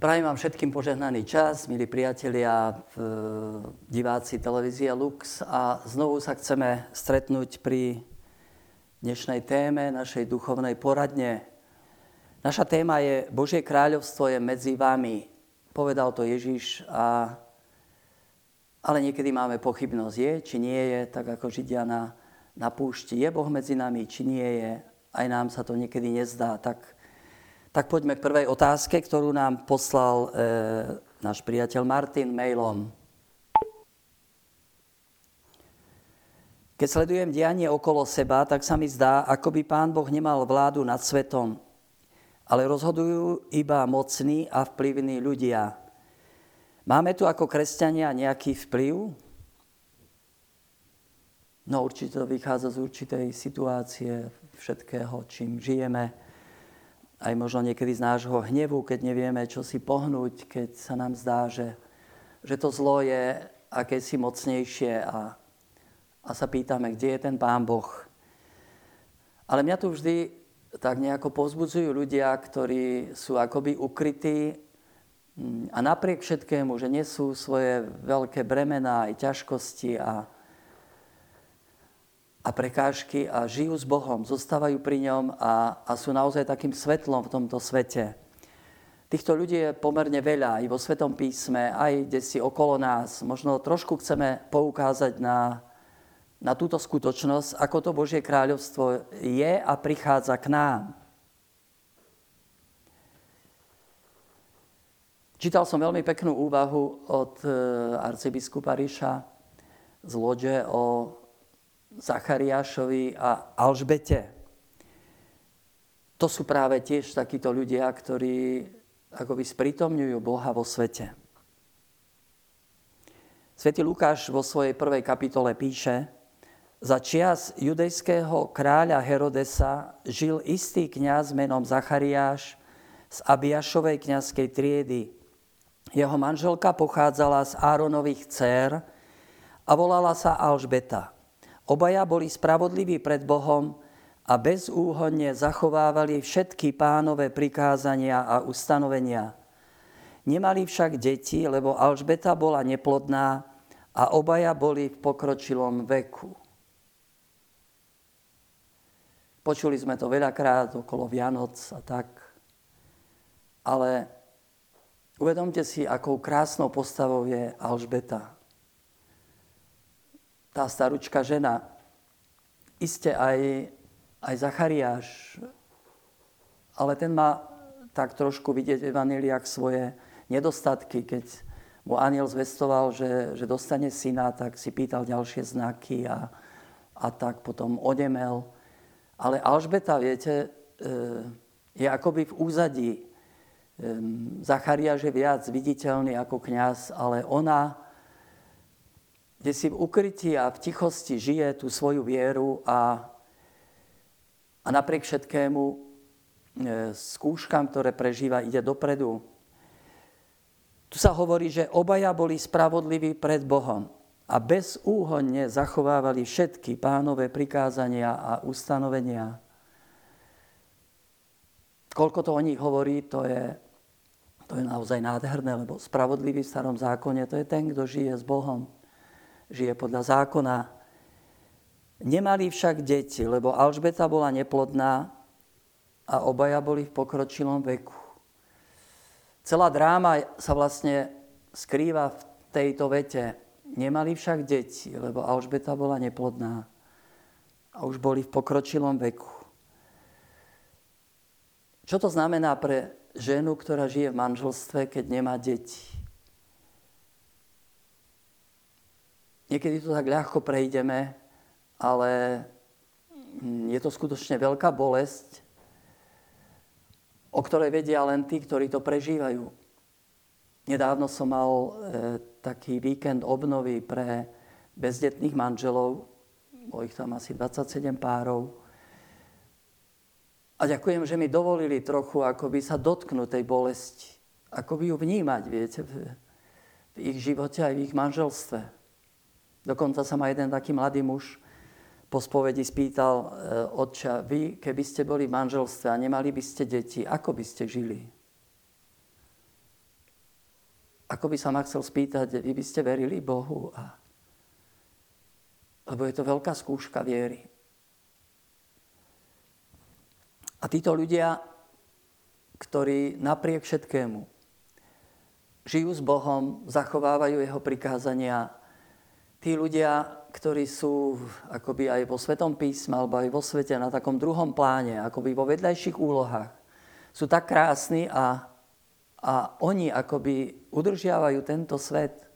Prajem vám všetkým požehnaný čas, milí priatelia, diváci televízie Lux a znovu sa chceme stretnúť pri dnešnej téme našej duchovnej poradne. Naša téma je Božie kráľovstvo je medzi vami. Povedal to Ježiš, a, ale niekedy máme pochybnosť, je či nie je, tak ako Židia na, na púšti. Je Boh medzi nami, či nie je, aj nám sa to niekedy nezdá, tak tak poďme k prvej otázke, ktorú nám poslal e, náš priateľ Martin mailom. Keď sledujem dianie okolo seba, tak sa mi zdá, ako by Pán Boh nemal vládu nad svetom, ale rozhodujú iba mocní a vplyvní ľudia. Máme tu ako kresťania nejaký vplyv? No určite to vychádza z určitej situácie, všetkého, čím žijeme aj možno niekedy z nášho hnevu, keď nevieme, čo si pohnúť, keď sa nám zdá, že, že to zlo je akési mocnejšie a, a sa pýtame, kde je ten Pán Boh. Ale mňa tu vždy tak nejako povzbudzujú ľudia, ktorí sú akoby ukrytí mm, a napriek všetkému, že nesú svoje veľké bremená aj ťažkosti a, a prekážky a žijú s Bohom, zostávajú pri ňom a, a sú naozaj takým svetlom v tomto svete. Týchto ľudí je pomerne veľa aj vo Svetom písme, aj kde si okolo nás. Možno trošku chceme poukázať na, na túto skutočnosť, ako to Božie kráľovstvo je a prichádza k nám. Čítal som veľmi peknú úvahu od e, arcibiskupa Ríša z Lodže o Zachariášovi a Alžbete. To sú práve tiež takíto ľudia, ktorí akoby sprítomňujú Boha vo svete. Svetý Lukáš vo svojej prvej kapitole píše, za čias judejského kráľa Herodesa žil istý kňaz menom Zachariáš z Abiašovej kňazskej triedy. Jeho manželka pochádzala z Áronových dcer a volala sa Alžbeta. Obaja boli spravodliví pred Bohom a bezúhonne zachovávali všetky pánové prikázania a ustanovenia. Nemali však deti, lebo Alžbeta bola neplodná a obaja boli v pokročilom veku. Počuli sme to veľakrát okolo Vianoc a tak. Ale uvedomte si, akou krásnou postavou je Alžbeta tá staručka žena, iste aj, aj Zachariáš, ale ten má tak trošku vidieť v Evaniliách svoje nedostatky. Keď mu aniel zvestoval, že, že dostane syna, tak si pýtal ďalšie znaky a, a tak potom odemel. Ale Alžbeta, viete, e, je akoby v úzadí. Zachariáš je viac viditeľný ako kňaz, ale ona kde si v ukrytí a v tichosti žije tú svoju vieru a, a napriek všetkému e, skúškam, ktoré prežíva, ide dopredu. Tu sa hovorí, že obaja boli spravodliví pred Bohom a bezúhonne zachovávali všetky pánové prikázania a ustanovenia. Koľko to o nich hovorí, to je, to je naozaj nádherné, lebo spravodlivý v starom zákone, to je ten, kto žije s Bohom žije podľa zákona. Nemali však deti, lebo Alžbeta bola neplodná a obaja boli v pokročilom veku. Celá dráma sa vlastne skrýva v tejto vete. Nemali však deti, lebo Alžbeta bola neplodná a už boli v pokročilom veku. Čo to znamená pre ženu, ktorá žije v manželstve, keď nemá deti? Niekedy to tak ľahko prejdeme, ale je to skutočne veľká bolesť, o ktorej vedia len tí, ktorí to prežívajú. Nedávno som mal e, taký víkend obnovy pre bezdetných manželov, bolo ich tam asi 27 párov. A ďakujem, že mi dovolili trochu akoby sa dotknúť tej bolesti, akoby ju vnímať, viete, v, v ich živote aj v ich manželstve. Dokonca sa ma jeden taký mladý muž po spovedi spýtal, e, otča, vy, keby ste boli v manželstve a nemali by ste deti, ako by ste žili? ako by sa ma chcel spýtať, vy by ste verili Bohu? A, lebo je to veľká skúška viery. A títo ľudia, ktorí napriek všetkému žijú s Bohom, zachovávajú jeho prikázania, tí ľudia, ktorí sú akoby aj vo Svetom písme alebo aj vo svete na takom druhom pláne, akoby vo vedľajších úlohách, sú tak krásni a, a oni akoby udržiavajú tento svet.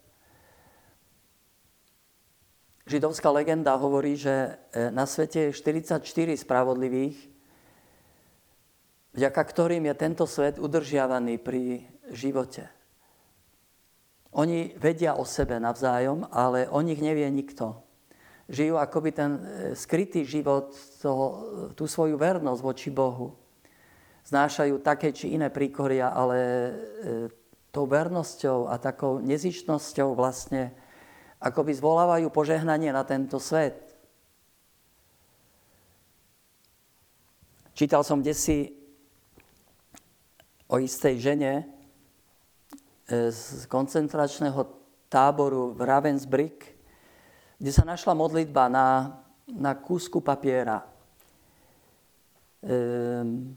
Židovská legenda hovorí, že e, na svete je 44 spravodlivých vďaka ktorým je tento svet udržiavaný pri živote. Oni vedia o sebe navzájom, ale o nich nevie nikto. Žijú akoby ten e, skrytý život, to, tú svoju vernosť voči Bohu. Znášajú také či iné príkoria, ale e, tou vernosťou a takou nezičnosťou vlastne akoby zvolávajú požehnanie na tento svet. Čítal som desi o istej žene z koncentračného táboru v Ravensbrück, kde sa našla modlitba na, na kúsku papiera. Ehm,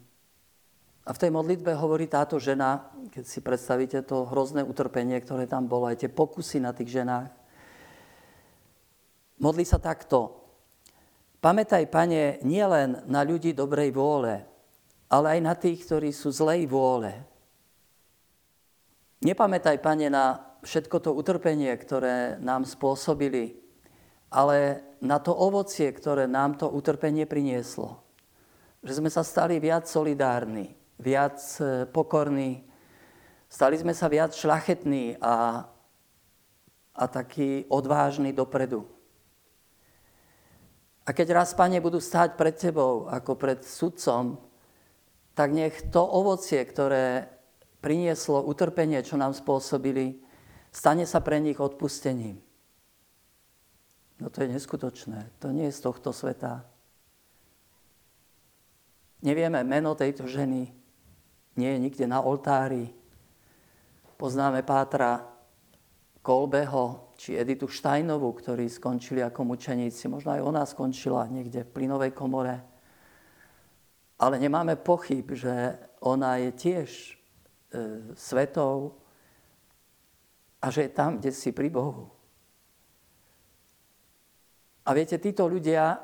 a v tej modlitbe hovorí táto žena, keď si predstavíte to hrozné utrpenie, ktoré tam bolo, aj tie pokusy na tých ženách. Modlí sa takto. Pamätaj, pane, nielen na ľudí dobrej vôle, ale aj na tých, ktorí sú zlej vôle. Nepamätaj, Pane, na všetko to utrpenie, ktoré nám spôsobili, ale na to ovocie, ktoré nám to utrpenie prinieslo. Že sme sa stali viac solidárni, viac e, pokorní, stali sme sa viac šlachetní a, a takí odvážni dopredu. A keď raz, Pane, budú stáť pred Tebou ako pred sudcom, tak nech to ovocie, ktoré prinieslo utrpenie, čo nám spôsobili, stane sa pre nich odpustením. No to je neskutočné. To nie je z tohto sveta. Nevieme meno tejto ženy. Nie je nikde na oltári. Poznáme Pátra Kolbeho či Editu Štajnovú, ktorí skončili ako mučeníci. Možno aj ona skončila niekde v plynovej komore. Ale nemáme pochyb, že ona je tiež e, svetou a že je tam, kde si pri Bohu. A viete, títo ľudia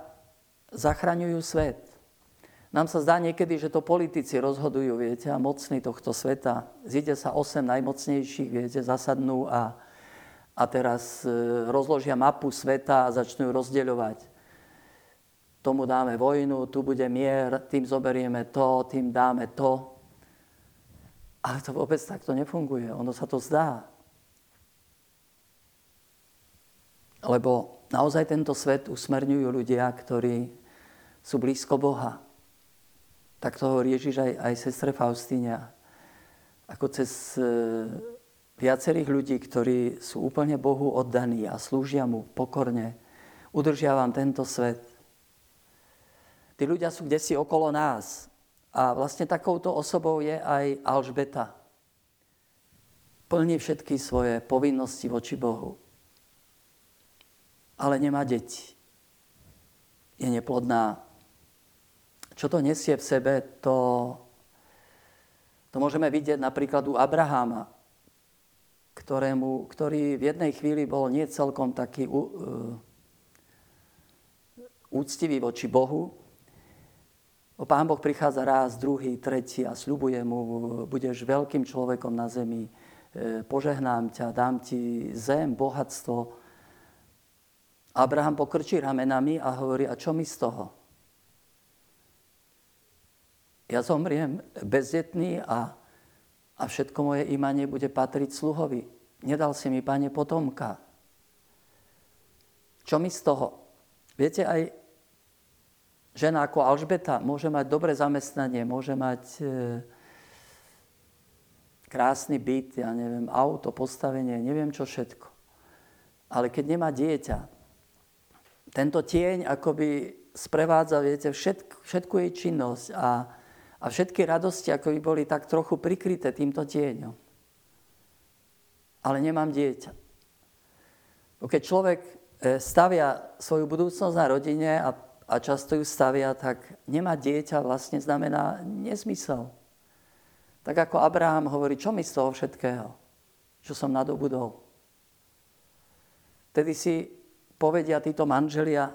zachraňujú svet. Nám sa zdá niekedy, že to politici rozhodujú, viete, a mocní tohto sveta. Zíde sa osem najmocnejších, viete, zasadnú a, a teraz e, rozložia mapu sveta a začnú rozdeľovať tomu dáme vojnu, tu bude mier, tým zoberieme to, tým dáme to. Ale to vôbec takto nefunguje. Ono sa to zdá. Lebo naozaj tento svet usmerňujú ľudia, ktorí sú blízko Boha. Tak to hovorí Ježiš aj, aj sestre Faustínia. Ako cez e, viacerých ľudí, ktorí sú úplne Bohu oddaní a slúžia mu pokorne, udržiavam tento svet Tí ľudia sú kde okolo nás. A vlastne takouto osobou je aj Alžbeta. Plní všetky svoje povinnosti voči Bohu. Ale nemá deti. Je neplodná. Čo to nesie v sebe, to, to môžeme vidieť napríklad u Abraháma, ktorému, ktorý v jednej chvíli bol nie celkom taký uh, úctivý voči Bohu, Pán Boh prichádza raz, druhý, tretí a sľubuje mu, budeš veľkým človekom na zemi, e, požehnám ťa, dám ti zem, bohatstvo. Abraham pokrčí ramenami a hovorí, a čo mi z toho? Ja zomriem bezdetný a, a všetko moje imanie bude patriť sluhovi. Nedal si mi, pane, potomka. Čo mi z toho? Viete, aj žena ako Alžbeta môže mať dobré zamestnanie, môže mať e, krásny byt, ja neviem, auto, postavenie, neviem čo všetko. Ale keď nemá dieťa, tento tieň akoby sprevádza, viete, všetk, všetku jej činnosť a, a všetky radosti ako by boli tak trochu prikryté týmto tieňom. ale nemám dieťa. Keď človek e, stavia svoju budúcnosť na rodine a, a často ju stavia, tak nemá dieťa vlastne znamená nezmysel. Tak ako Abraham hovorí, čo mi z toho všetkého, čo som nadobudol. Tedy si povedia títo manželia,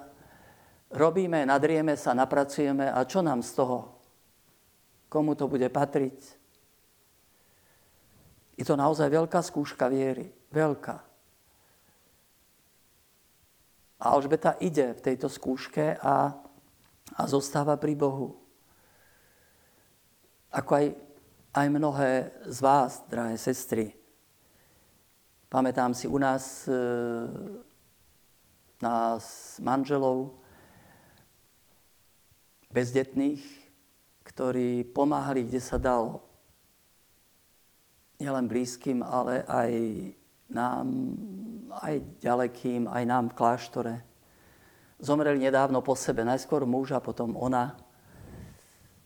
robíme, nadrieme sa, napracujeme a čo nám z toho? Komu to bude patriť? Je to naozaj veľká skúška viery. Veľká. A Alžbeta ide v tejto skúške a, a zostáva pri Bohu. Ako aj, aj mnohé z vás, drahé sestry. Pamätám si u nás, e, nás manželov, bezdetných, ktorí pomáhali, kde sa dalo nielen blízkym, ale aj nám, aj ďalekým, aj nám v kláštore. Zomreli nedávno po sebe, najskôr muž a potom ona.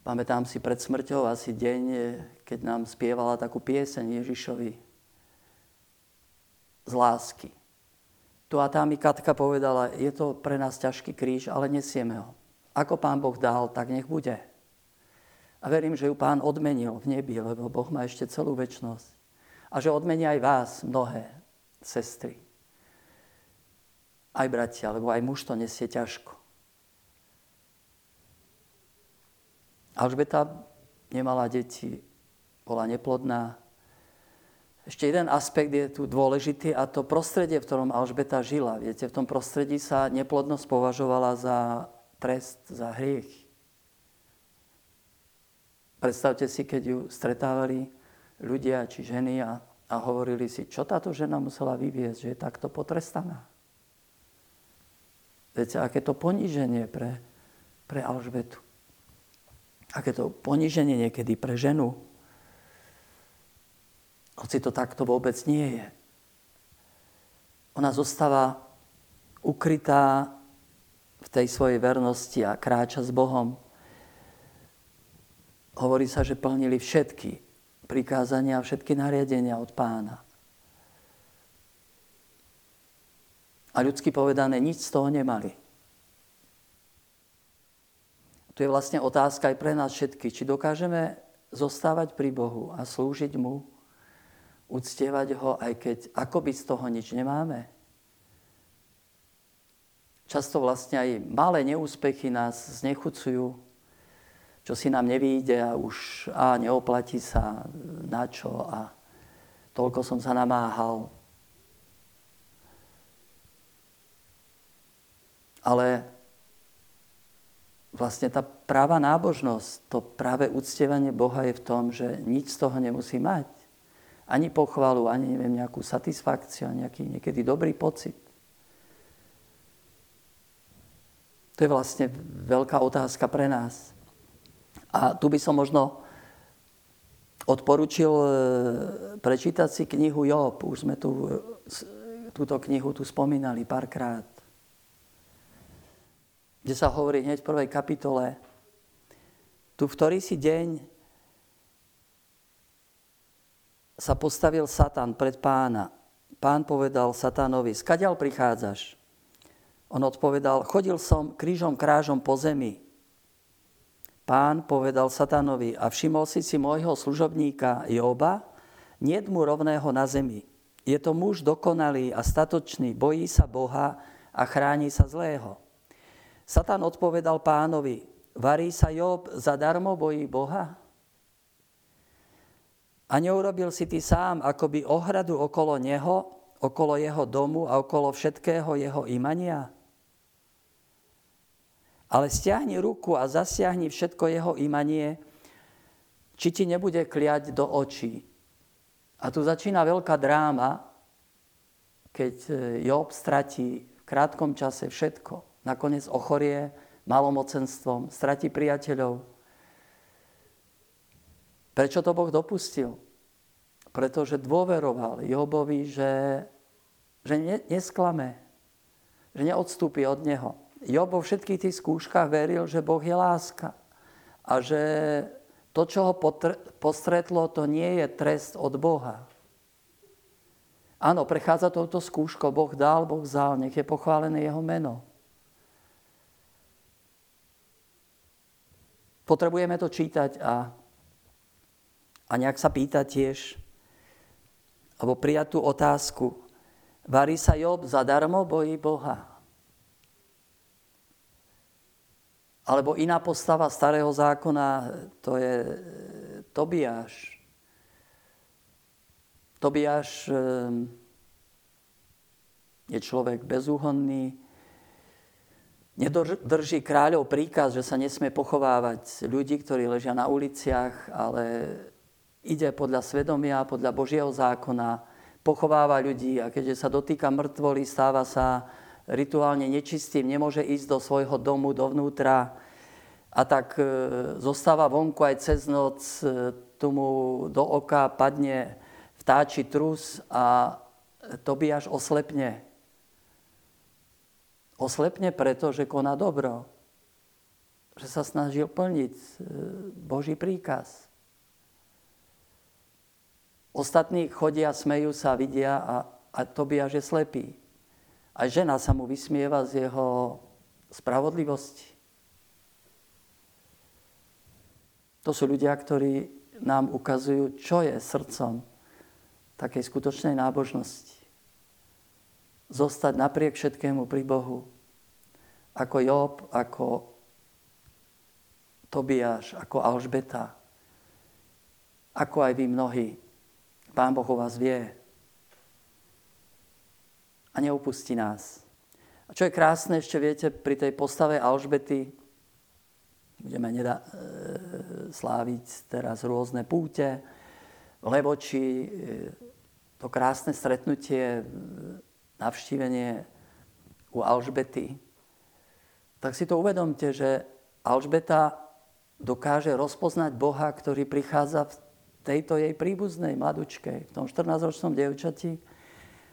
Pamätám si pred smrťou asi deň, keď nám spievala takú pieseň Ježišovi z lásky. Tu a tá mi Katka povedala, je to pre nás ťažký kríž, ale nesieme ho. Ako pán Boh dal, tak nech bude. A verím, že ju pán odmenil v nebi, lebo Boh má ešte celú väčnosť. A že odmení aj vás, mnohé sestry. Aj bratia, lebo aj muž to nesie ťažko. Alžbeta nemala deti, bola neplodná. Ešte jeden aspekt je tu dôležitý a to prostredie, v ktorom Alžbeta žila. Viete, v tom prostredí sa neplodnosť považovala za trest, za hriech. Predstavte si, keď ju stretávali ľudia či ženy a, a hovorili si, čo táto žena musela vyviezť, že je takto potrestaná. Viete, aké to poníženie pre, pre Alžbetu. Aké to poníženie niekedy pre ženu. Hoci to takto vôbec nie je. Ona zostáva ukrytá v tej svojej vernosti a kráča s Bohom hovorí sa, že plnili všetky prikázania a všetky nariadenia od pána. A ľudsky povedané, nič z toho nemali. Tu je vlastne otázka aj pre nás všetkých, či dokážeme zostávať pri Bohu a slúžiť Mu, uctievať Ho, aj keď akoby z toho nič nemáme. Často vlastne aj malé neúspechy nás znechucujú, čo si nám nevíde a už a neoplatí sa na čo a toľko som sa namáhal. Ale vlastne tá práva nábožnosť, to práve uctievanie Boha je v tom, že nič z toho nemusí mať. Ani pochvalu, ani neviem, nejakú satisfakciu, nejaký niekedy dobrý pocit. To je vlastne veľká otázka pre nás. A tu by som možno odporučil e, prečítať si knihu Job. Už sme tu, e, túto knihu tu spomínali párkrát. Kde sa hovorí hneď v prvej kapitole. Tu v ktorý si deň sa postavil Satan pred pána. Pán povedal Satanovi, skadiaľ prichádzaš? On odpovedal, chodil som krížom krážom po zemi, Pán povedal satanovi, a všimol si si môjho služobníka Joba, niet mu rovného na zemi. Je to muž dokonalý a statočný, bojí sa Boha a chráni sa zlého. Satan odpovedal pánovi, varí sa Job zadarmo bojí Boha? A neurobil si ty sám akoby ohradu okolo neho, okolo jeho domu a okolo všetkého jeho imania? Ale stiahni ruku a zasiahni všetko jeho imanie, či ti nebude kliať do očí. A tu začína veľká dráma, keď e, Job stratí v krátkom čase všetko. Nakoniec ochorie malomocenstvom, stratí priateľov. Prečo to Boh dopustil? Pretože dôveroval Jobovi, že, že nesklame, že neodstúpi od neho. Job vo všetkých tých skúškach veril, že Boh je láska a že to, čo ho postretlo, to nie je trest od Boha. Áno, prechádza touto skúškou, Boh dal, Boh vzal, nech je pochválené jeho meno. Potrebujeme to čítať a, a nejak sa pýtať tiež, alebo prijať tú otázku. Varí sa Job zadarmo, bojí Boha? Alebo iná postava starého zákona, to je e, Tobiáš. Tobiáš e, je človek bezúhonný, nedrží kráľov príkaz, že sa nesmie pochovávať ľudí, ktorí ležia na uliciach, ale ide podľa svedomia, podľa Božieho zákona, pochováva ľudí a keďže sa dotýka mŕtvoly, stáva sa rituálne nečistým, nemôže ísť do svojho domu, dovnútra a tak e, zostáva vonku aj cez noc, e, tomu do oka padne vtáči trus a to by až oslepne. Oslepne preto, že koná dobro. Že sa snažil plniť e, Boží príkaz. Ostatní chodia, smejú sa, vidia a, a Tobiaž je slepý. Aj žena sa mu vysmieva z jeho spravodlivosti. To sú ľudia, ktorí nám ukazujú, čo je srdcom takej skutočnej nábožnosti. Zostať napriek všetkému pri Bohu. Ako Job, ako Tobiáš, ako Alžbeta, ako aj vy mnohí. Pán Boh o vás vie a neupustí nás. A čo je krásne, ešte viete, pri tej postave Alžbety, budeme neda, e, sláviť teraz rôzne púte, Levoči, e, to krásne stretnutie, e, navštívenie u Alžbety, tak si to uvedomte, že Alžbeta dokáže rozpoznať Boha, ktorý prichádza v tejto jej príbuznej mladučke, v tom 14-ročnom dievčati,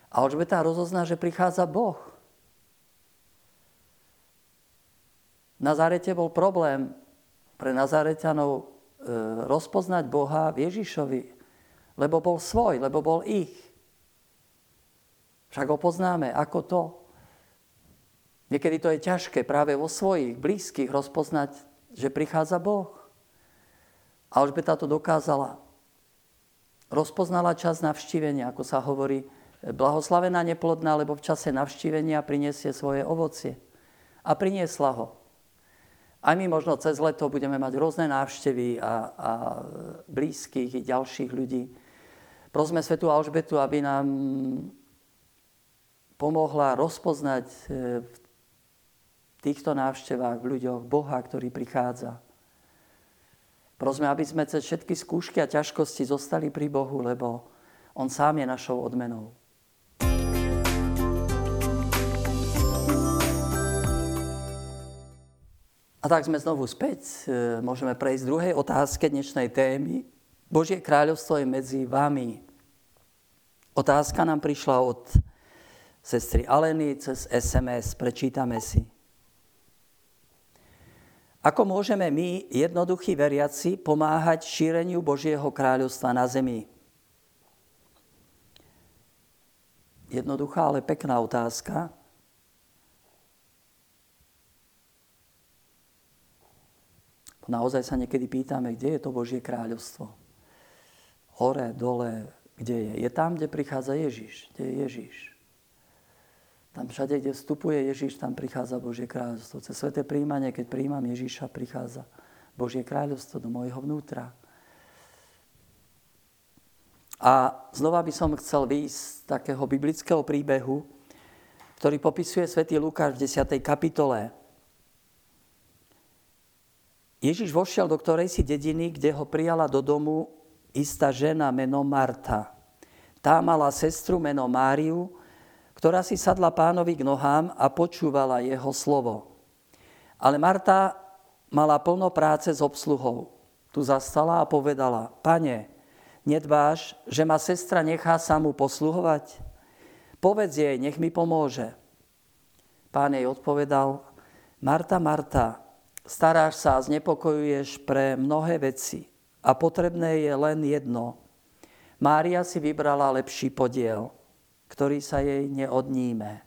Alžbeta rozozná, že prichádza Boh. V Nazarete bol problém pre Nazareťanov e, rozpoznať Boha v Ježišovi, lebo bol svoj, lebo bol ich. Však ho poznáme, ako to. Niekedy to je ťažké práve vo svojich blízkych rozpoznať, že prichádza Boh. Alžbeta to dokázala. Rozpoznala čas navštívenia, ako sa hovorí, blahoslavená neplodná, lebo v čase navštívenia priniesie svoje ovocie. A priniesla ho. Aj my možno cez leto budeme mať rôzne návštevy a, a blízkych i ďalších ľudí. Prosme Svetu Alžbetu, aby nám pomohla rozpoznať e, v týchto návštevách v ľuďoch Boha, ktorý prichádza. Prosme, aby sme cez všetky skúšky a ťažkosti zostali pri Bohu, lebo On sám je našou odmenou. A tak sme znovu späť. E, môžeme prejsť druhej otázke dnešnej témy. Božie kráľovstvo je medzi vami. Otázka nám prišla od sestry Aleny cez SMS. Prečítame si. Ako môžeme my, jednoduchí veriaci, pomáhať šíreniu Božieho kráľovstva na zemi? Jednoduchá, ale pekná otázka. Naozaj sa niekedy pýtame, kde je to Božie kráľovstvo. Hore, dole, kde je? Je tam, kde prichádza Ježiš. Kde je Ježiš? Tam všade, kde vstupuje Ježiš, tam prichádza Božie kráľovstvo. Cez sveté príjmanie, keď príjmam Ježiša, prichádza Božie kráľovstvo do môjho vnútra. A znova by som chcel výjsť z takého biblického príbehu, ktorý popisuje svätý Lukáš v 10. kapitole. Ježiš vošiel do ktorej si dediny, kde ho prijala do domu istá žena menom Marta. Tá mala sestru menom Máriu, ktorá si sadla pánovi k nohám a počúvala jeho slovo. Ale Marta mala plno práce s obsluhou. Tu zastala a povedala, pane, nedbáš, že ma sestra nechá samu posluhovať? Povedz jej, nech mi pomôže. Pán jej odpovedal, Marta, Marta, staráš sa a znepokojuješ pre mnohé veci a potrebné je len jedno. Mária si vybrala lepší podiel ktorý sa jej neodníme.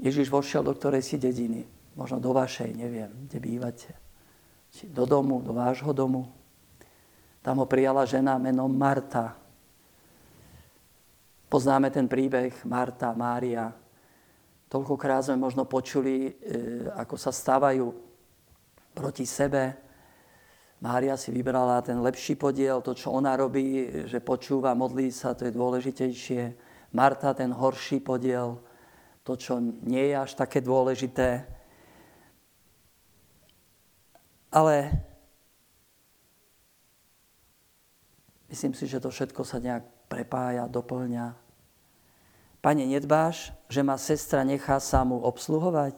Ježiš vošiel do ktorej si dediny, možno do vašej, neviem, kde bývate. Či do domu, do vášho domu. Tam ho prijala žena menom Marta. Poznáme ten príbeh Marta, Mária. Toľkokrát sme možno počuli, e, ako sa stávajú proti sebe. Mária si vybrala ten lepší podiel, to, čo ona robí, že počúva, modlí sa, to je dôležitejšie. Marta ten horší podiel, to, čo nie je až také dôležité. Ale myslím si, že to všetko sa nejak prepája, doplňa. Pane, nedbáš, že ma sestra nechá samu obsluhovať?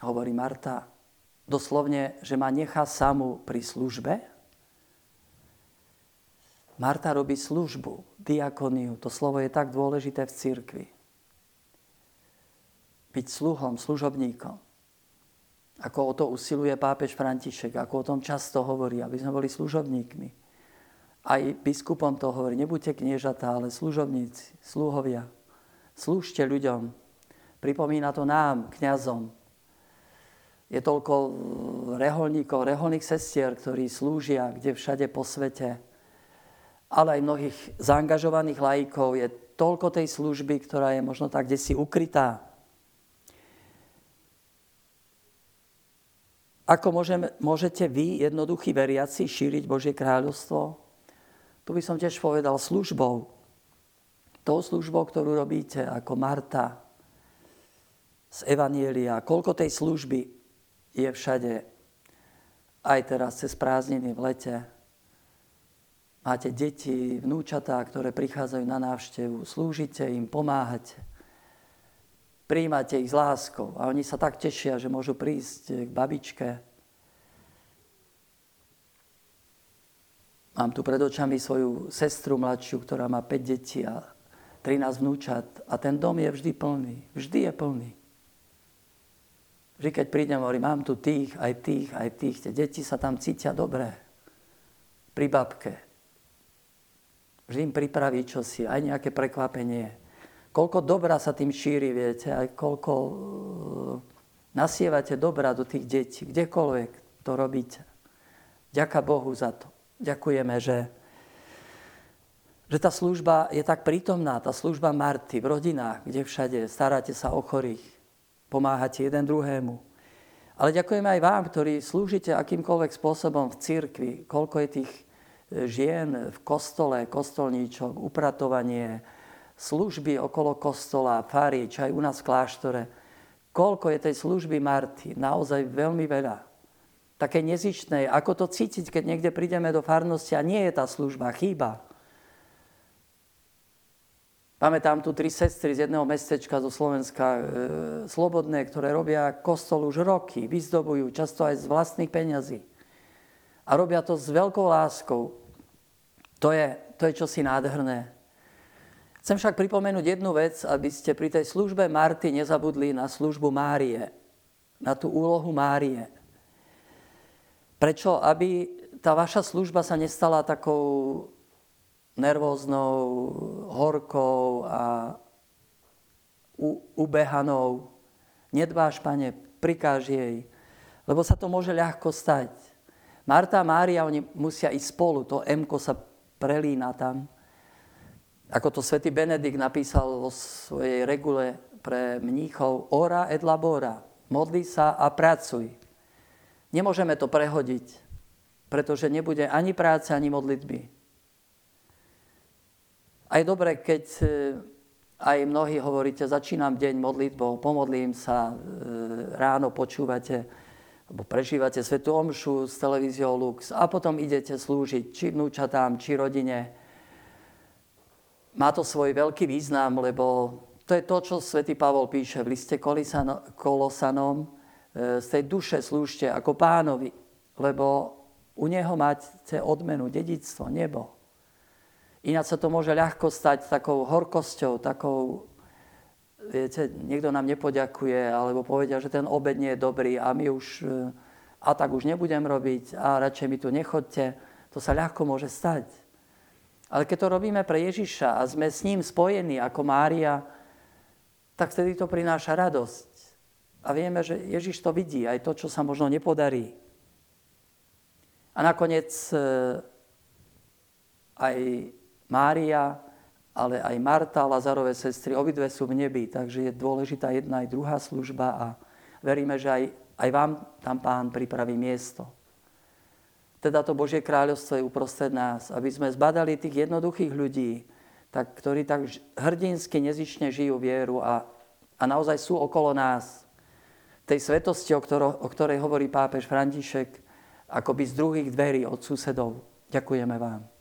Hovorí Marta. Doslovne, že ma nechá samu pri službe? Marta robí službu, diakoniu. To slovo je tak dôležité v cirkvi. Byť sluhom, služobníkom. Ako o to usiluje pápež František, ako o tom často hovorí, aby sme boli služobníkmi. Aj biskupom to hovorí, nebuďte kniežatá, ale služobníci, sluhovia. Slúžte ľuďom. Pripomína to nám, kňazom. Je toľko reholníkov, reholných sestier, ktorí slúžia kde všade po svete ale aj mnohých zaangažovaných laikov je toľko tej služby, ktorá je možno tak kde si ukrytá. Ako môžeme, môžete vy, jednoduchí veriaci, šíriť Božie kráľovstvo? Tu by som tiež povedal službou. Tou službou, ktorú robíte ako Marta z Evanielia. Koľko tej služby je všade, aj teraz cez prázdniny v lete. Máte deti, vnúčatá, ktoré prichádzajú na návštevu, slúžite im, pomáhate. Príjmate ich s láskou a oni sa tak tešia, že môžu prísť k babičke. Mám tu pred očami svoju sestru mladšiu, ktorá má 5 detí a 13 vnúčat a ten dom je vždy plný. Vždy je plný. Vždy, keď prídem, hovorím, mám tu tých, aj tých, aj tých. Tie deti sa tam cítia dobre. Pri babke. Vždy im pripraví čosi, aj nejaké prekvapenie. Koľko dobra sa tým šíri, viete, aj koľko uh, nasievate dobra do tých detí, kdekoľvek to robíte. Ďaká Bohu za to. Ďakujeme, že, že tá služba je tak prítomná, tá služba Marty v rodinách, kde všade staráte sa o chorých, pomáhate jeden druhému. Ale ďakujeme aj vám, ktorí slúžite akýmkoľvek spôsobom v cirkvi, koľko je tých žien v kostole, kostolníčok, upratovanie, služby okolo kostola, fary, či aj u nás v kláštore. Koľko je tej služby Marty? Naozaj veľmi veľa. Také nezičnej. Ako to cítiť, keď niekde prídeme do farnosti a nie je tá služba, chýba. Tam tu tri sestry z jedného mestečka zo Slovenska, e, slobodné, ktoré robia kostol už roky, vyzdobujú, často aj z vlastných peňazí. A robia to s veľkou láskou. To je, to je čosi nádherné. Chcem však pripomenúť jednu vec, aby ste pri tej službe Marty nezabudli na službu Márie, na tú úlohu Márie. Prečo? Aby tá vaša služba sa nestala takou nervóznou, horkou a ubehanou. Nedbáš, pane, prikáž jej, lebo sa to môže ľahko stať. Marta a Mária, oni musia ísť spolu, to M sa prelína tam. Ako to svätý Benedikt napísal vo svojej regule pre mníchov, ora et labora, modli sa a pracuj. Nemôžeme to prehodiť, pretože nebude ani práce, ani modlitby. A je dobré, keď e, aj mnohí hovoríte, začínam deň modlitbou, pomodlím sa, e, ráno počúvate, alebo prežívate Svetú Omšu s televíziou Lux a potom idete slúžiť či vnúčatám, či rodine. Má to svoj veľký význam, lebo to je to, čo svätý Pavol píše v liste Kolosanom. E, z tej duše slúžte ako pánovi, lebo u neho máte odmenu, dedictvo, nebo. Ináč sa to môže ľahko stať takou horkosťou, takou viete, niekto nám nepoďakuje, alebo povedia, že ten obed nie je dobrý a my už, e, a tak už nebudem robiť a radšej mi tu nechodte. To sa ľahko môže stať. Ale keď to robíme pre Ježiša a sme s ním spojení ako Mária, tak vtedy to prináša radosť. A vieme, že Ježiš to vidí, aj to, čo sa možno nepodarí. A nakoniec e, aj Mária, ale aj Marta, Lazarové sestry, obidve sú v nebi, takže je dôležitá jedna aj druhá služba a veríme, že aj, aj vám tam pán pripraví miesto. Teda to Božie kráľovstvo je uprostred nás, aby sme zbadali tých jednoduchých ľudí, tak, ktorí tak hrdinsky, nezične žijú vieru a, a naozaj sú okolo nás. Tej svetosti, o, ktoro, o ktorej hovorí pápež František, akoby z druhých dverí od susedov. Ďakujeme vám.